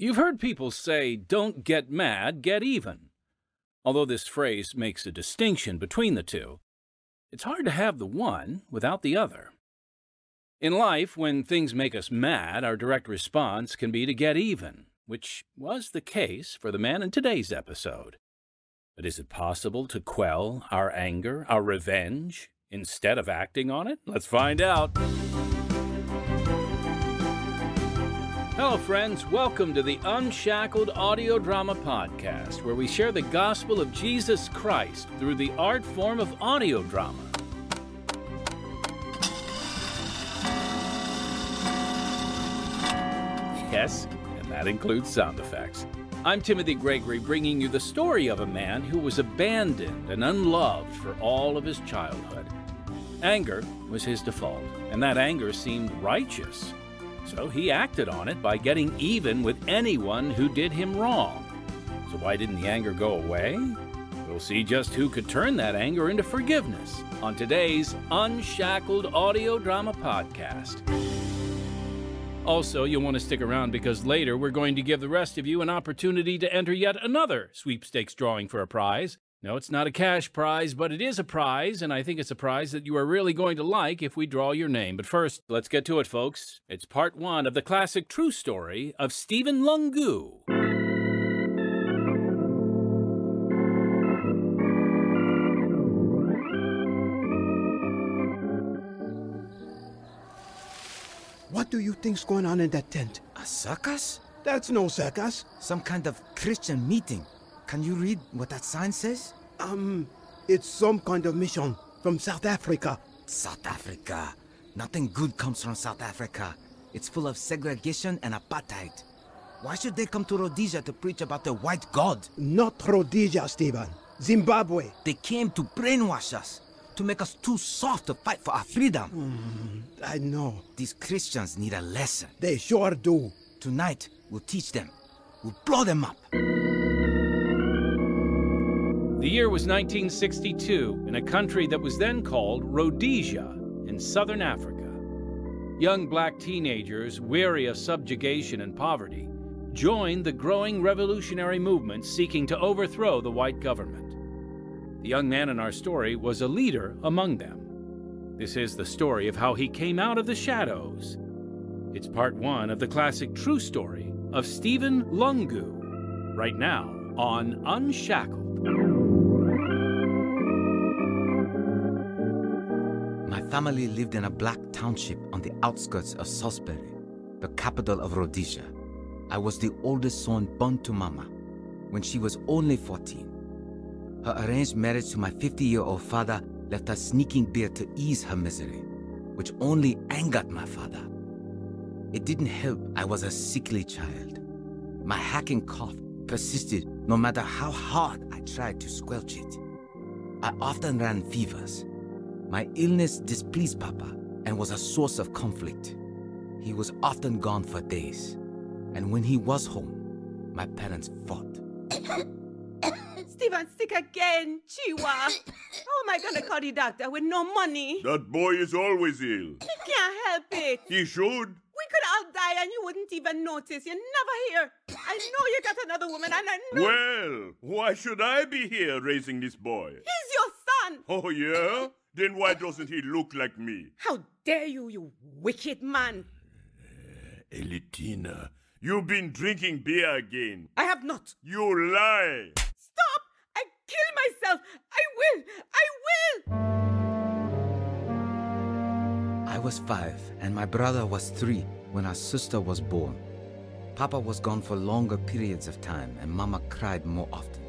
You've heard people say, don't get mad, get even. Although this phrase makes a distinction between the two, it's hard to have the one without the other. In life, when things make us mad, our direct response can be to get even, which was the case for the man in today's episode. But is it possible to quell our anger, our revenge, instead of acting on it? Let's find out. Hello, friends. Welcome to the Unshackled Audio Drama Podcast, where we share the gospel of Jesus Christ through the art form of audio drama. Yes, and that includes sound effects. I'm Timothy Gregory, bringing you the story of a man who was abandoned and unloved for all of his childhood. Anger was his default, and that anger seemed righteous so he acted on it by getting even with anyone who did him wrong. So why didn't the anger go away? We'll see just who could turn that anger into forgiveness on today's Unshackled Audio Drama Podcast. Also, you'll want to stick around because later we're going to give the rest of you an opportunity to enter yet another sweepstakes drawing for a prize. No, it's not a cash prize, but it is a prize, and I think it's a prize that you are really going to like if we draw your name. But first, let's get to it, folks. It's part one of the classic true story of Stephen Lungu. What do you think's going on in that tent? A circus? That's no circus. Some kind of Christian meeting. Can you read what that sign says? Um, it's some kind of mission from South Africa. South Africa. Nothing good comes from South Africa. It's full of segregation and apartheid. Why should they come to Rhodesia to preach about the white God? Not Rhodesia, Stephen. Zimbabwe. They came to brainwash us, to make us too soft to fight for our freedom. Mm, I know. These Christians need a lesson. They sure do. Tonight, we'll teach them. We'll blow them up. The year was 1962 in a country that was then called Rhodesia in southern Africa. Young black teenagers, weary of subjugation and poverty, joined the growing revolutionary movement seeking to overthrow the white government. The young man in our story was a leader among them. This is the story of how he came out of the shadows. It's part one of the classic true story of Stephen Lungu, right now on Unshackled. Family lived in a black township on the outskirts of Salisbury, the capital of Rhodesia. I was the oldest son born to Mama when she was only 14. Her arranged marriage to my 50 year old father left her sneaking beer to ease her misery, which only angered my father. It didn't help I was a sickly child. My hacking cough persisted no matter how hard I tried to squelch it. I often ran fevers my illness displeased Papa and was a source of conflict. He was often gone for days, and when he was home, my parents fought. Stephen sick again, Chiwa. How am I gonna call the doctor with no money? That boy is always ill. He can't help it. He should. We could all die and you wouldn't even notice. You're never here. I know you got another woman and I know. Well, why should I be here raising this boy? He's your son. Oh, yeah? Then why doesn't he look like me? How dare you, you wicked man! Uh, Elitina, you've been drinking beer again. I have not. You lie! Stop! I kill myself! I will! I will! I was five and my brother was three when our sister was born. Papa was gone for longer periods of time and Mama cried more often.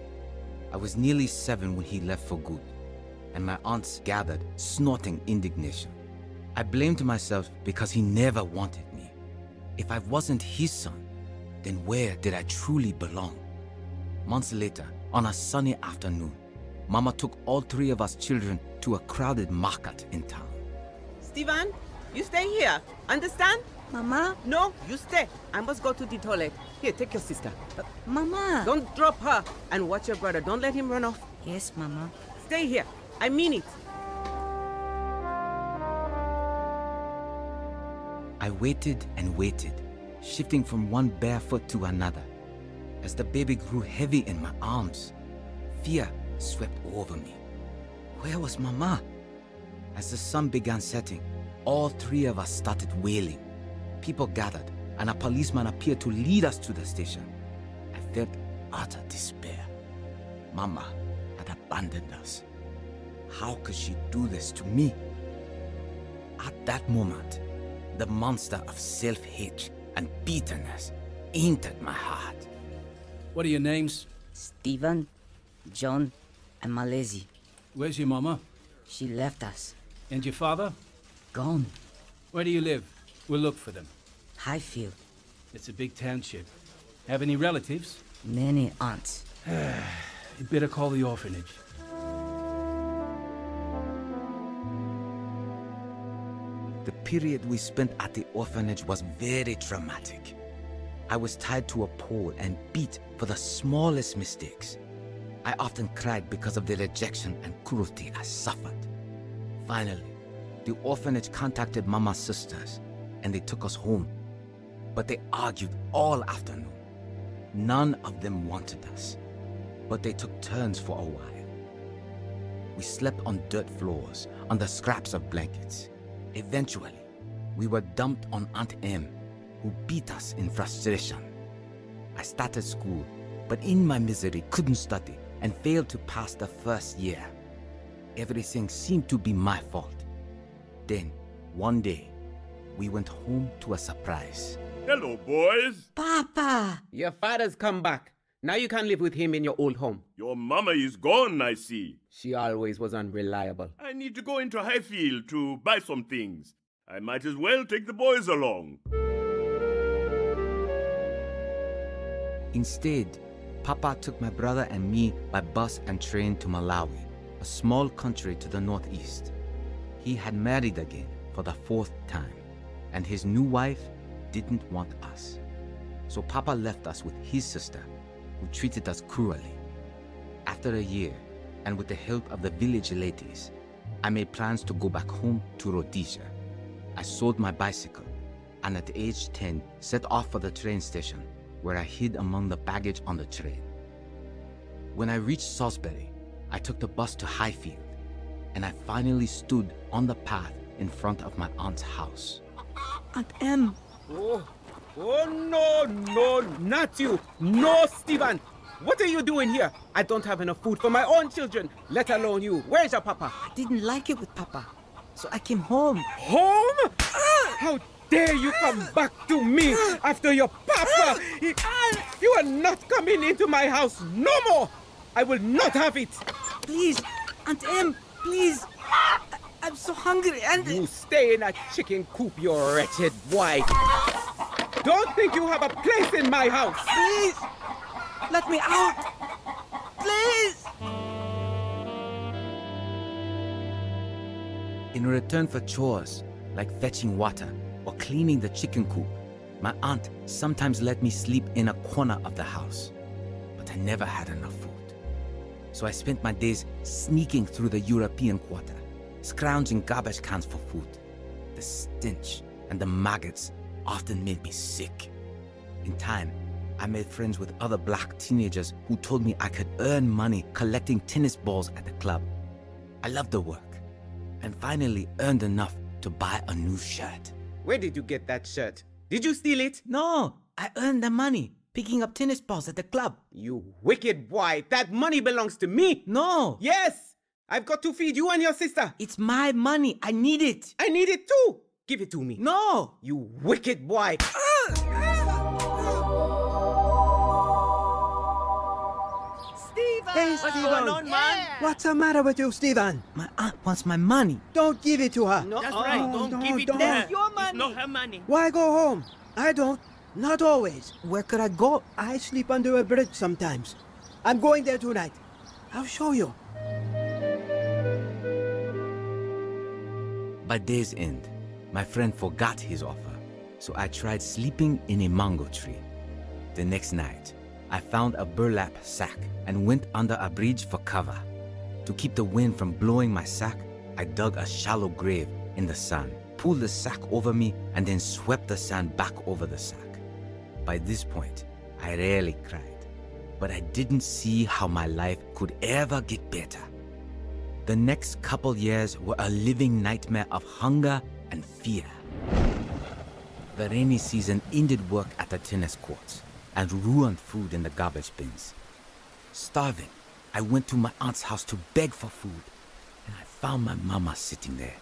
I was nearly seven when he left for good and my aunts gathered, snorting indignation. I blamed myself because he never wanted me. If I wasn't his son, then where did I truly belong? Months later, on a sunny afternoon, Mama took all three of us children to a crowded market in town. Stephen, you stay here. Understand? Mama? No, you stay. I must go to the toilet. Here, take your sister. Uh, Mama! Don't drop her. And watch your brother. Don't let him run off. Yes, Mama. Stay here. I mean it. I waited and waited, shifting from one bare foot to another. As the baby grew heavy in my arms, fear swept over me. Where was Mama? As the sun began setting, all three of us started wailing. People gathered, and a policeman appeared to lead us to the station. I felt utter despair. Mama had abandoned us. How could she do this to me? At that moment, the monster of self hate and bitterness entered my heart. What are your names? Stephen, John, and Malezi. Where's your mama? She left us. And your father? Gone. Where do you live? We'll look for them. Highfield. It's a big township. Have any relatives? Many aunts. You better call the orphanage. Period we spent at the orphanage was very traumatic. I was tied to a pole and beat for the smallest mistakes. I often cried because of the rejection and cruelty I suffered. Finally, the orphanage contacted Mama's sisters and they took us home. But they argued all afternoon. None of them wanted us, but they took turns for a while. We slept on dirt floors, on the scraps of blankets. Eventually, we were dumped on Aunt Em, who beat us in frustration. I started school, but in my misery couldn't study and failed to pass the first year. Everything seemed to be my fault. Then, one day, we went home to a surprise. Hello, boys. Papa! Your father's come back. Now you can live with him in your old home. Your mama is gone, I see. She always was unreliable. I need to go into Highfield to buy some things. I might as well take the boys along. Instead, Papa took my brother and me by bus and train to Malawi, a small country to the northeast. He had married again for the fourth time, and his new wife didn't want us. So Papa left us with his sister, who treated us cruelly. After a year, and with the help of the village ladies, I made plans to go back home to Rhodesia. I sold my bicycle, and at age 10 set off for the train station, where I hid among the baggage on the train. When I reached Salisbury, I took the bus to Highfield, and I finally stood on the path in front of my aunt's house. Aunt Em! Oh, oh no, no, not you. No, Stephen. What are you doing here? I don't have enough food for my own children, let alone you. Where's your papa? I didn't like it with Papa, so I came home. Home? How dare you come back to me after your papa? He- You are not coming into my house no more. I will not have it. Please, Aunt Em, please. I- I'm so hungry and. You stay in that chicken coop, you wretched boy. Don't think you have a place in my house. Please! Let me out! In return for chores, like fetching water or cleaning the chicken coop, my aunt sometimes let me sleep in a corner of the house. But I never had enough food. So I spent my days sneaking through the European quarter, scrounging garbage cans for food. The stench and the maggots often made me sick. In time, I made friends with other black teenagers who told me I could earn money collecting tennis balls at the club. I loved the work and finally earned enough to buy a new shirt. Where did you get that shirt? Did you steal it? No, I earned the money picking up tennis balls at the club. You wicked boy. That money belongs to me. No! Yes! I've got to feed you and your sister. It's my money. I need it. I need it too. Give it to me. No! You wicked boy. Ah! Stephen! Hey, Stephen. What's the matter with you, Stephen? My aunt wants my money. Don't give it to her. No, That's uh, right. Oh, Don't no, give it don't. to her. It's your It's money. not her money. Why go home? I don't. Not always. Where could I go? I sleep under a bridge sometimes. I'm going there tonight. I'll show you. By day's end, my friend forgot his offer, so I tried sleeping in a mango tree. The next night, I found a burlap sack and went under a bridge for cover. To keep the wind from blowing my sack, I dug a shallow grave in the sand, pulled the sack over me, and then swept the sand back over the sack. By this point, I rarely cried, but I didn't see how my life could ever get better. The next couple years were a living nightmare of hunger and fear. The rainy season ended work at the tennis courts and ruined food in the garbage bins. Starving, I went to my aunt's house to beg for food, and I found my mama sitting there.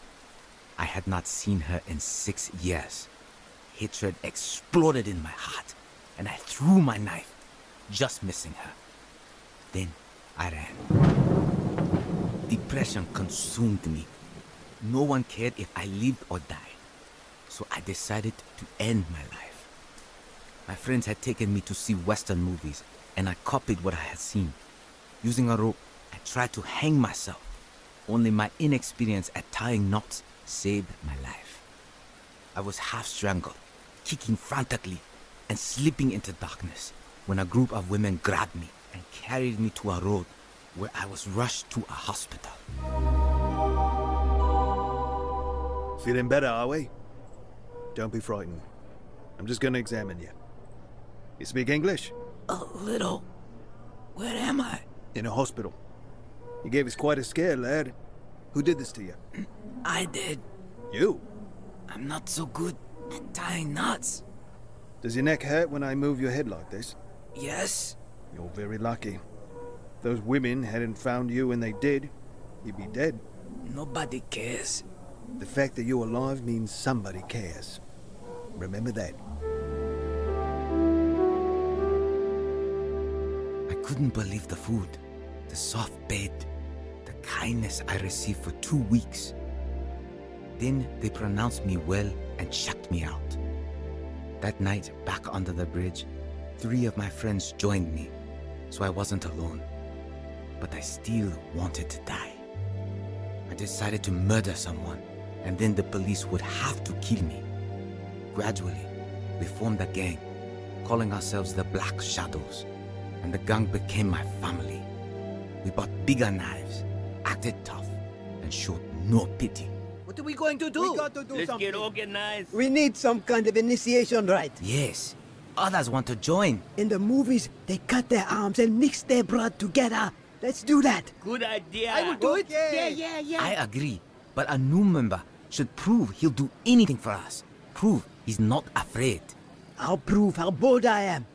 I had not seen her in six years. Hatred exploded in my heart, and I threw my knife, just missing her. Then I ran. Depression consumed me. No one cared if I lived or died. So I decided to end my life. My friends had taken me to see Western movies, and I copied what I had seen. Using a rope, I tried to hang myself. Only my inexperience at tying knots saved my life. I was half strangled, kicking frantically, and slipping into darkness when a group of women grabbed me and carried me to a road where I was rushed to a hospital. Feeling better, are we? Don't be frightened. I'm just gonna examine you. You speak English? A little. Where am I? In a hospital. You gave us quite a scare, lad. Who did this to you? I did. You? I'm not so good at tying knots. Does your neck hurt when I move your head like this? Yes? You're very lucky. If those women hadn't found you and they did, you'd be dead. Nobody cares. The fact that you're alive means somebody cares. Remember that. Couldn't believe the food, the soft bed, the kindness I received for two weeks. Then they pronounced me well and chucked me out. That night, back under the bridge, three of my friends joined me, so I wasn't alone. But I still wanted to die. I decided to murder someone, and then the police would have to kill me. Gradually, we formed a gang, calling ourselves the Black Shadows, and the gang became my family. We bought bigger knives, acted tough, and showed no pity. What are we going to do? We got to do Let's something. get organized. We need some kind of initiation right? Yes, others want to join. In the movies, they cut their arms and mix their blood together. Let's do that. Good idea. I will do it. Yeah, yeah, yeah. I agree, but a new member should prove he'll do anything for us. Prove he's not afraid. I'll prove how bold I am.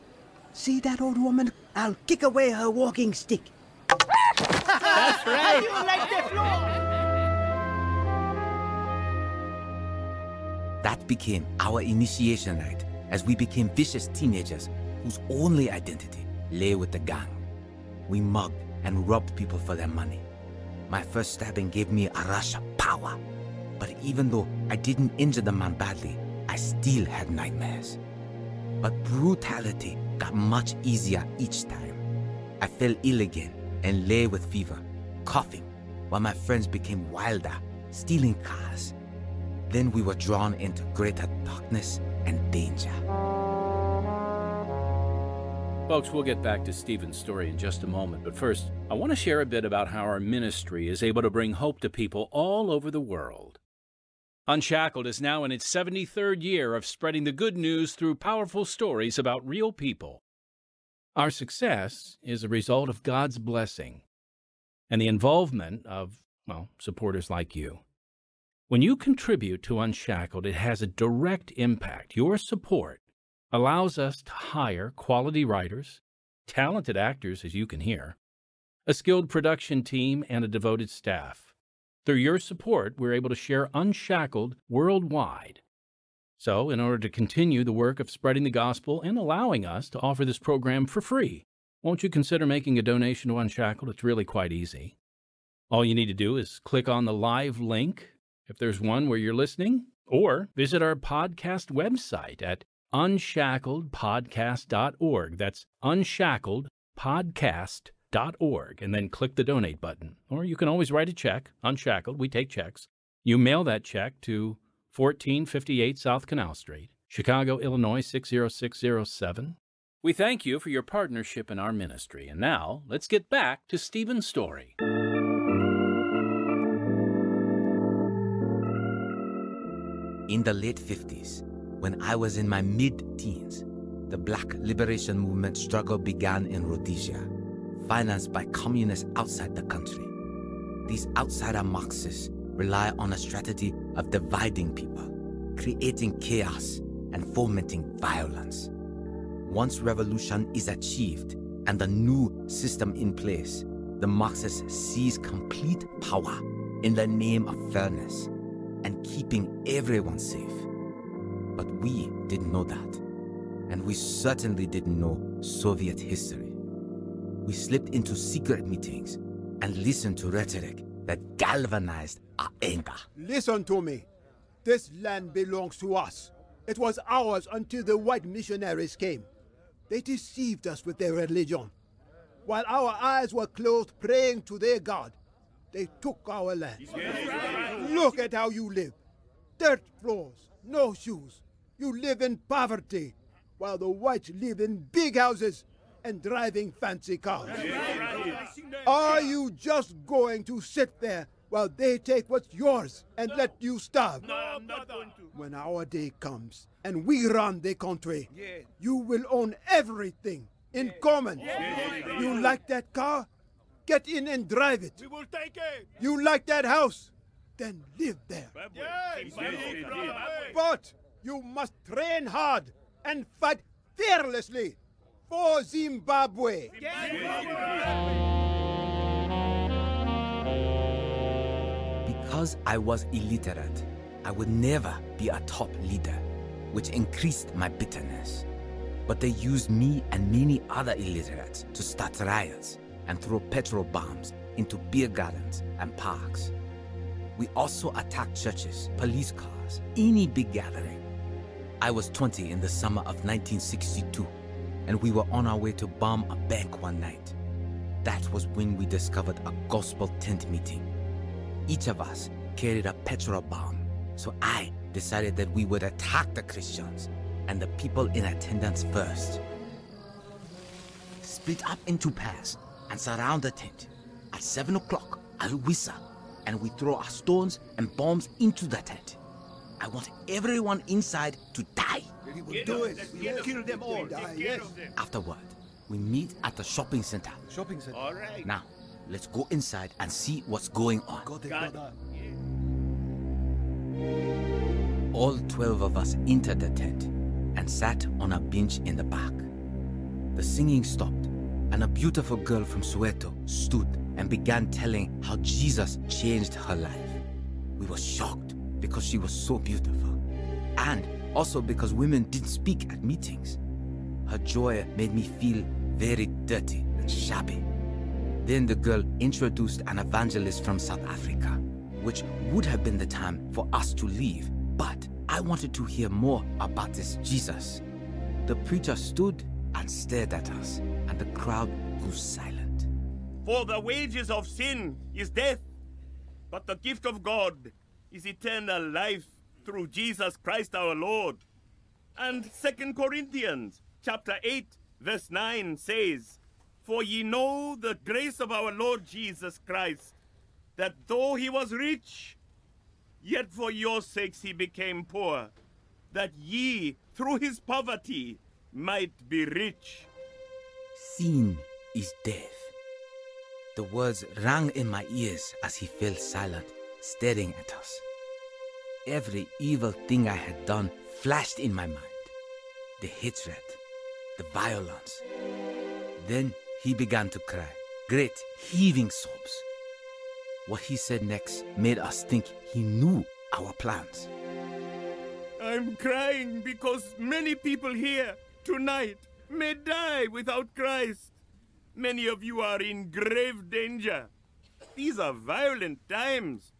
See that old woman? I'll kick away her walking stick. That's right. That became our initiation rite as we became vicious teenagers whose only identity lay with the gang. We mugged and robbed people for their money. My first stabbing gave me a rush of power. But even though I didn't injure the man badly, I still had nightmares. But brutality got much easier each time. I fell ill again and lay with fever, coughing, while my friends became wilder, stealing cars. Then we were drawn into greater darkness and danger. Folks, we'll get back to Stephen's story in just a moment, but first, I want to share a bit about how our ministry is able to bring hope to people all over the world. Unshackled is now in its 73rd year of spreading the good news through powerful stories about real people. Our success is a result of God's blessing and the involvement of, well, supporters like you. When you contribute to Unshackled, it has a direct impact. Your support allows us to hire quality writers, talented actors, as you can hear, a skilled production team, and a devoted staff. Through your support, we're able to share Unshackled worldwide. So, in order to continue the work of spreading the gospel and allowing us to offer this program for free, won't you consider making a donation to Unshackled? It's really quite easy. All you need to do is click on the live link if there's one where you're listening, or visit our podcast website at unshackledpodcast.org. That's unshackledpodcast.org, and then click the donate button. Or you can always write a check, unshackled. We take checks. You mail that check to 1458 South Canal Street, Chicago, Illinois 60607. We thank you for your partnership in our ministry. And now, let's get back to Stephen's story. In the late 50s, when I was in my mid teens, the Black Liberation Movement struggle began in Rhodesia, financed by communists outside the country. These outsider Marxists rely on a strategy of dividing people, creating chaos, and fomenting violence. Once revolution is achieved and the new system in place, the Marxists seize complete power in the name of fairness and keeping everyone safe. But we didn't know that. And we certainly didn't know Soviet history. We slipped into secret meetings and listened to rhetoric that galvanized our anger. Listen to me. This land belongs to us. It was ours until the white missionaries came. They deceived us with their religion. While our eyes were closed praying to their God, they took our land. Look at how you live. Dirt floors, no shoes. You live in poverty, while the whites live in big houses and driving fancy cars. Are you just going to sit there while they take what's yours and let you starve? No, I'm not going to. When our day comes and we run the country, you will own everything in common. You like that car? Get in and drive it. We will take it. You like that house? Then live there. Yes. But you must train hard and fight fearlessly for Zimbabwe. Because I was illiterate, I would never be a top leader, which increased my bitterness. But they used me and many other illiterates to start riots and throw petrol bombs into beer gardens and parks. We also attacked churches, police cars, any big gathering. I was 20 in the summer of 1962, and we were on our way to bomb a bank one night. That was when we discovered a gospel tent meeting. Each of us carried a petrol bomb, so I decided that we would attack the Christians and the people in attendance first. Split up into pairs and surround the tent. At 7 o'clock, I'll whistle and we throw our stones and bombs into the tent. I want everyone inside to die. We will do it. We will kill them all. Yes. Afterward, we meet at the shopping center. Shopping center. All right. Now, let's go inside and see what's going on. Got it, Got brother. All 12 of us entered the tent and sat on a bench in the back. The singing stopped, and a beautiful girl from Soweto stood and began telling how Jesus changed her life. We were shocked because she was so beautiful, and also because women didn't speak at meetings. Her joy made me feel very dirty and shabby. Then the girl introduced an evangelist from South Africa, which would have been the time for us to leave, but I wanted to hear more about this Jesus. The preacher stood and stared at us, and the crowd grew silent. For the wages of sin is death, but the gift of God is eternal life through Jesus Christ our Lord. And Second Corinthians chapter 8 verse 9 says, For ye know the grace of our Lord Jesus Christ, that though he was rich, yet for your sakes he became poor, that ye through his poverty might be rich. Sin is death. The words rang in my ears as he fell silent, staring at us. Every evil thing I had done flashed in my mind the hatred, the violence. Then he began to cry, great heaving sobs. What he said next made us think he knew our plans. I'm crying because many people here tonight may die without Christ. Many of you are in grave danger. These are violent times.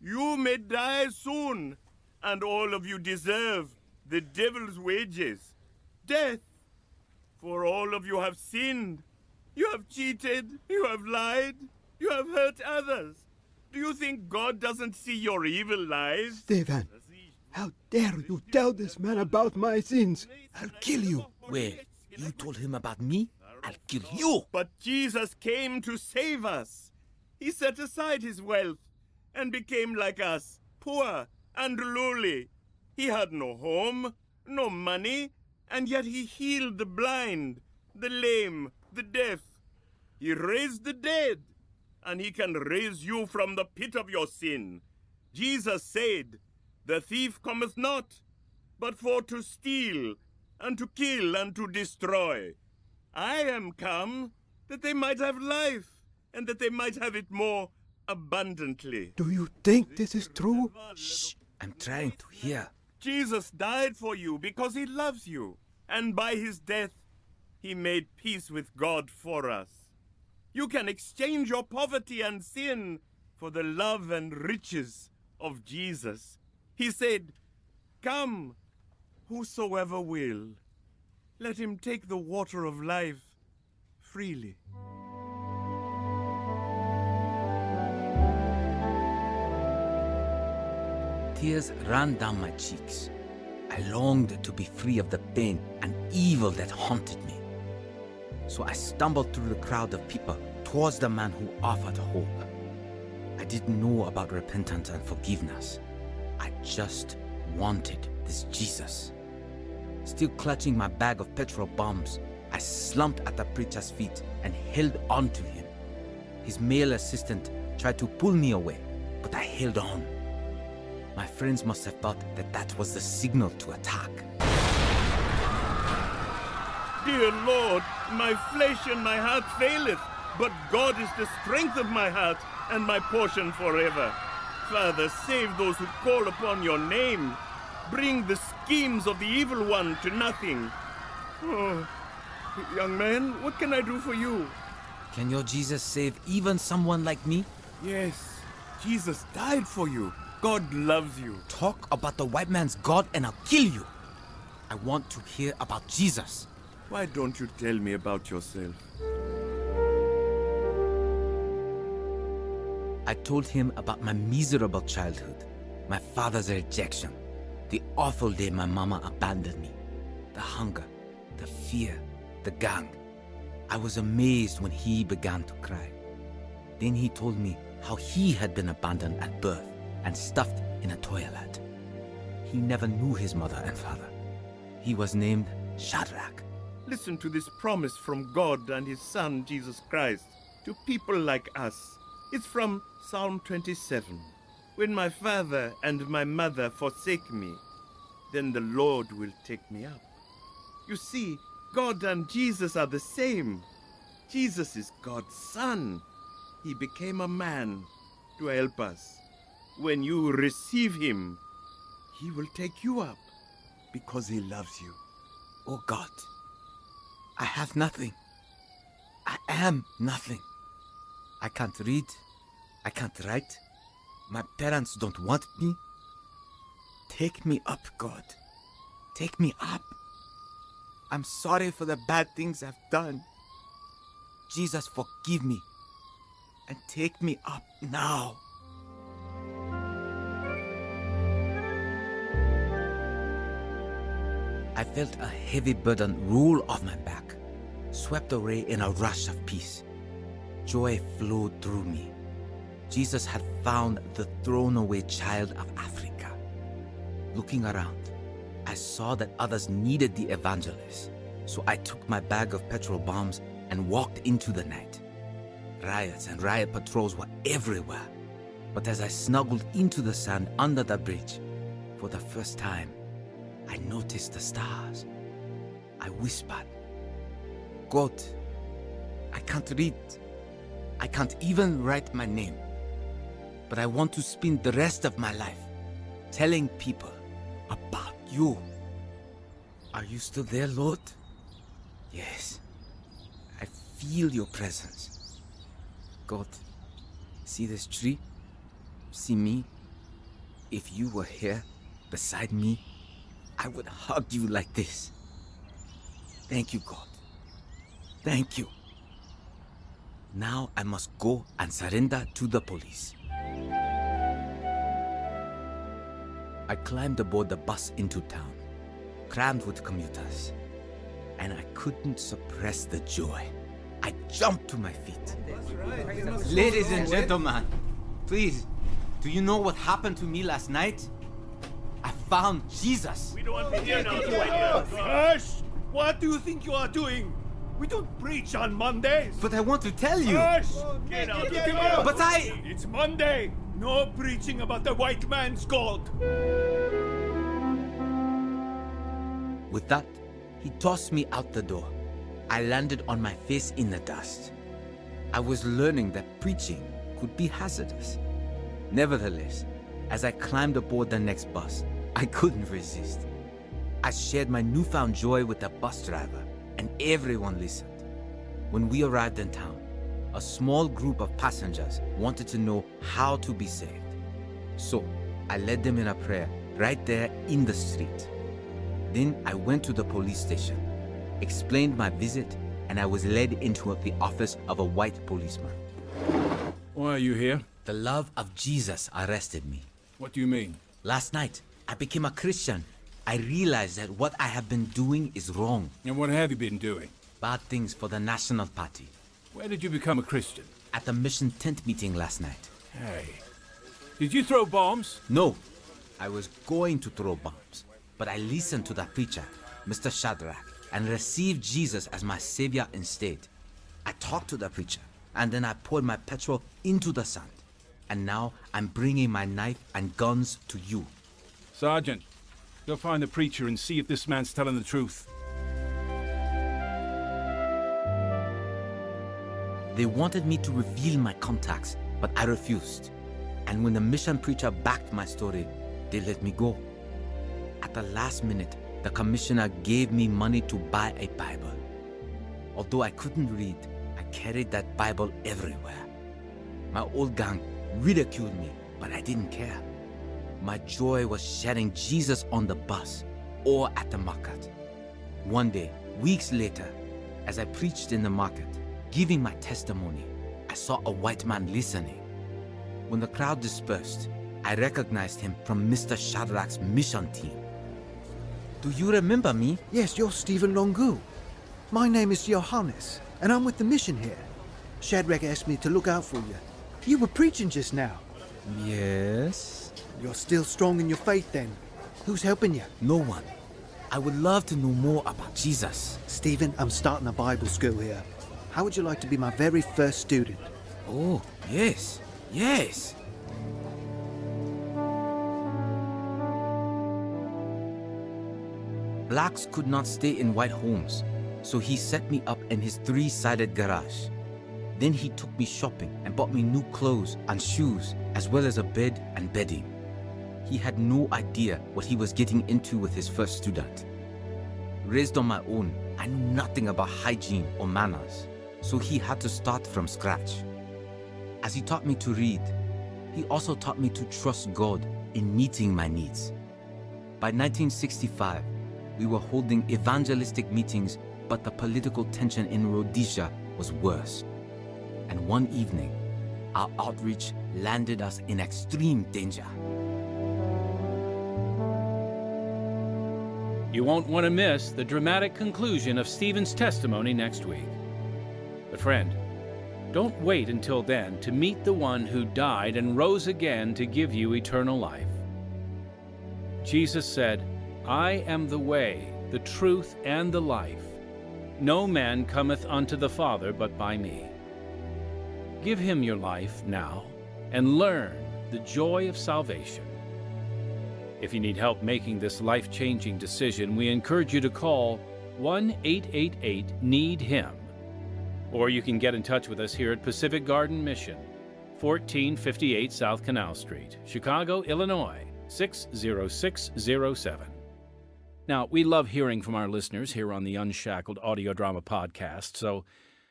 You may die soon, and all of you deserve the devil's wages death. For all of you have sinned. You have cheated, you have lied, you have hurt others. Do you think God doesn't see your evil lies? Stephen, how dare you tell this man about my sins? I'll kill you. Wait, you told him about me? I'll kill you! But Jesus came to save us. He set aside his wealth and became like us, poor and lowly. He had no home, no money, And yet he healed the blind, the lame, the deaf. He raised the dead, and he can raise you from the pit of your sin. Jesus said, The thief cometh not, but for to steal, and to kill, and to destroy. I am come that they might have life, and that they might have it more abundantly. Do you think this is true? Shh, I'm trying to hear. Jesus died for you because he loves you, and by his death, he made peace with God for us. You can exchange your poverty and sin for the love and riches of Jesus. He said, Come, whosoever will, let him take the water of life freely. Tears ran down my cheeks. I longed to be free of the pain and evil that haunted me. So I stumbled through the crowd of people towards the man who offered hope. I didn't know about repentance and forgiveness. I just wanted this Jesus. Still clutching my bag of petrol bombs, I slumped at the preacher's feet and held on to him. His male assistant tried to pull me away, but I held on. My friends must have thought that that was the signal to attack. Dear Lord, my flesh and my heart faileth, but God is the strength of my heart and my portion forever. Father, save those who call upon your name. Bring the schemes of the evil one to nothing. Oh, young man, what can I do for you? Can your Jesus save even someone like me? Yes, Jesus died for you. God loves you. Talk about the white man's God and I'll kill you. I want to hear about Jesus. Why don't you tell me about yourself? I told him about my miserable childhood, my father's rejection, the awful day my mama abandoned me, the hunger, the fear, the gang. I was amazed when he began to cry. Then he told me how he had been abandoned at birth and stuffed in a toilet. He never knew his mother and father. He was named Shadrach. Listen to this promise from God and His Son, Jesus Christ, to people like us. It's from Psalm 27. When my father and my mother forsake me, then the Lord will take me up. You see, God and Jesus are the same. Jesus is God's Son. He became a man to help us. When you receive Him, He will take you up because He loves you. Oh God, I have nothing. I am nothing. I can't read. I can't write. My parents don't want me. Take me up, God. Take me up. I'm sorry for the bad things I've done. Jesus, forgive me. And take me up now. I felt a heavy burden roll off my back, swept away in a rush of peace. Joy flowed through me. Jesus had found the thrown away child of Africa. Looking around, I saw that others needed the evangelist, so I took my bag of petrol bombs and walked into the night. Riots and riot patrols were everywhere, but as I snuggled into the sand under the bridge, for the first time, I noticed the stars. I whispered, God, I can't read. I can't even write my name. But I want to spend the rest of my life telling people about you. Are you still there, Lord? Yes. I feel your presence. God, see this tree? See me? If you were here beside me, I would hug you like this. Thank you, God. Thank you. Now I must go and surrender to the police. I climbed aboard the bus into town, crammed with commuters, and I couldn't suppress the joy. I jumped to my feet. Ladies and gentlemen, please, do you know what happened to me last night? I found Jesus. We don't want to hear now. Hush! What do you think you are doing? We don't preach on Mondays. But I want to tell you. Hush! Get out, get him out. But I. It's Monday. No preaching about the white man's gold. With that, he tossed me out the door. I landed on my face in the dust. I was learning that preaching could be hazardous. Nevertheless, as I climbed aboard the next bus, I couldn't resist. I shared my newfound joy with the bus driver, and everyone listened. When we arrived in town, a small group of passengers wanted to know how to be saved. So, I led them in a prayer right there in the street. Then I went to the police station, explained my visit, and I was led into the office of a white policeman. Why are you here? The love of Jesus arrested me. What do you mean? Last night, I became a Christian. I realized that what I have been doing is wrong. And what have you been doing? Bad things for the National Party. Where did you become a Christian? At the mission tent meeting last night. Hey. Did you throw bombs? No, I was going to throw bombs, but I listened to the preacher, Mr. Shadrach, and received Jesus as my savior instead. I talked to the preacher, and then I poured my petrol into the sand. And now I'm bringing my knife and guns to you. Sergeant, go find the preacher and see if this man's telling the truth. They wanted me to reveal my contacts, but I refused. And when the mission preacher backed my story, they let me go. At the last minute, the commissioner gave me money to buy a Bible. Although I couldn't read, I carried that Bible everywhere. My old gang ridiculed me, but I didn't care. My joy was sharing Jesus on the bus or at the market. One day, weeks later, as I preached in the market, giving my testimony, I saw a white man listening. When the crowd dispersed, I recognized him from Mr. Shadrach's mission team. Do you remember me? Yes, you're Stephen Lungu. My name is Johannes, and I'm with the mission here. Shadrach asked me to look out for you. You were preaching just now. Yes. You're still strong in your faith then. Who's helping you? No one. I would love to know more about Jesus. Stephen, I'm starting a Bible school here. How would you like to be my very first student? Oh, yes. Yes. Blacks could not stay in white homes, so he set me up in his three sided garage. Then he took me shopping and bought me new clothes and shoes, as well as a bed and bedding. He had no idea what he was getting into with his first student. Raised on my own, I knew nothing about hygiene or manners, so he had to start from scratch. As he taught me to read, he also taught me to trust God in meeting my needs. By 1965, we were holding evangelistic meetings, but the political tension in Rhodesia was worse. And one evening, our outreach landed us in extreme danger. You won't want to miss the dramatic conclusion of Stephen's testimony next week. But, friend, don't wait until then to meet the one who died and rose again to give you eternal life. Jesus said, I am the way, the truth, and the life. No man cometh unto the Father but by me. Give him your life now and learn the joy of salvation. If you need help making this life changing decision, we encourage you to call 1 888 NEED HIM. Or you can get in touch with us here at Pacific Garden Mission, 1458 South Canal Street, Chicago, Illinois, 60607. Now, we love hearing from our listeners here on the Unshackled Audio Drama Podcast, so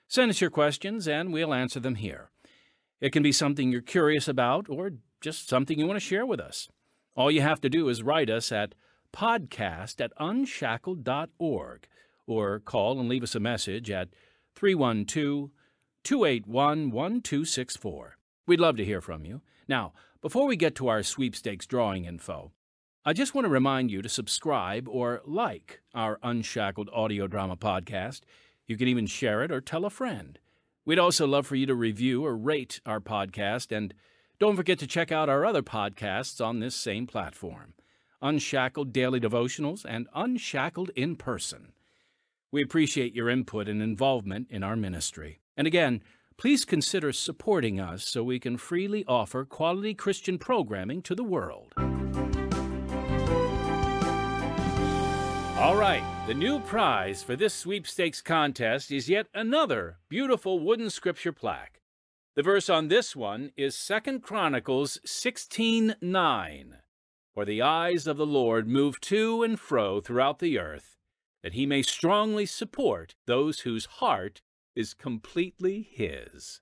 send us your questions and we'll answer them here. It can be something you're curious about or just something you want to share with us. All you have to do is write us at podcast at unshackled.org or call and leave us a message at 312 281 1264. We'd love to hear from you. Now, before we get to our sweepstakes drawing info, I just want to remind you to subscribe or like our Unshackled audio drama podcast. You can even share it or tell a friend. We'd also love for you to review or rate our podcast, and don't forget to check out our other podcasts on this same platform. Unshackled Daily Devotionals, and Unshackled in Person. We appreciate your input and involvement in our ministry. And again, please consider supporting us so we can freely offer quality Christian programming to the world. All right, the new prize for this sweepstakes contest is yet another beautiful wooden scripture plaque. The verse on this one is 2 Chronicles 16:9. For the eyes of the Lord move to and fro throughout the earth, that he may strongly support those whose heart is completely his.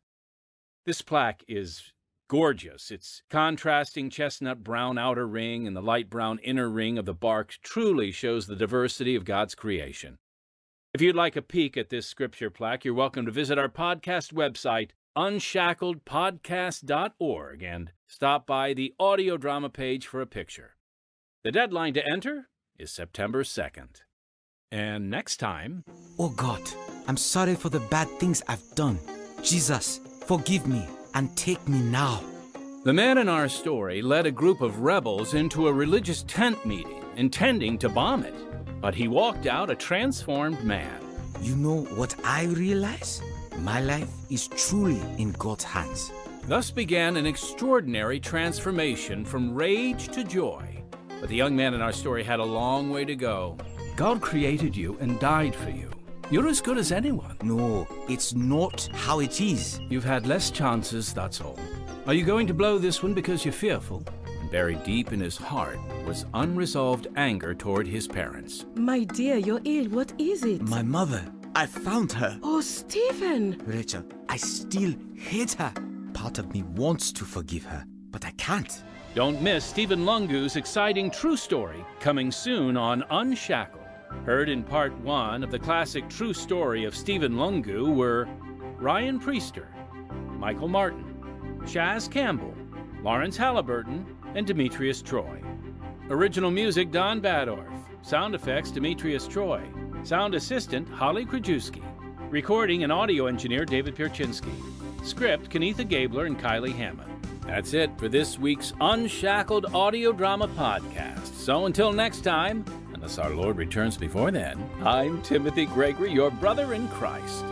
This plaque is gorgeous. Its contrasting chestnut brown outer ring and the light brown inner ring of the bark truly shows the diversity of God's creation. If you'd like a peek at this scripture plaque, you're welcome to visit our podcast website, unshackledpodcast.org, and stop by the audio drama page for a picture. The deadline to enter is September 2nd. And next time. Oh God, I'm sorry for the bad things I've done. Jesus, forgive me and take me now. The man in our story led a group of rebels into a religious tent meeting, intending to bomb it. But he walked out a transformed man. You know what I realize? My life is truly in God's hands. Thus began an extraordinary transformation from rage to joy. But the young man in our story had a long way to go. God created you and died for you. You're as good as anyone. No, it's not how it is. You've had less chances, that's all. Are you going to blow this one because you're fearful? And buried deep in his heart was unresolved anger toward his parents. My dear, you're ill. What is it? My mother, I found her. Oh, Stephen! Rachel, I still hate her. Part of me wants to forgive her, but I can't. Don't miss Stephen Lungu's exciting true story coming soon on Unshackled. Heard in part one of the classic true story of Stephen Lungu were Ryan Priester, Michael Martin, Chaz Campbell, Lawrence Halliburton, and Demetrius Troy. Original music Don Badorf. Sound effects Demetrius Troy. Sound assistant Holly Krajewski. Recording and audio engineer David Pierczynski. Script Kenitha Gabler and Kylie Hammond. That's it for this week's Unshackled Audio Drama Podcast. So until next time, unless our Lord returns before then, I'm Timothy Gregory, your brother in Christ.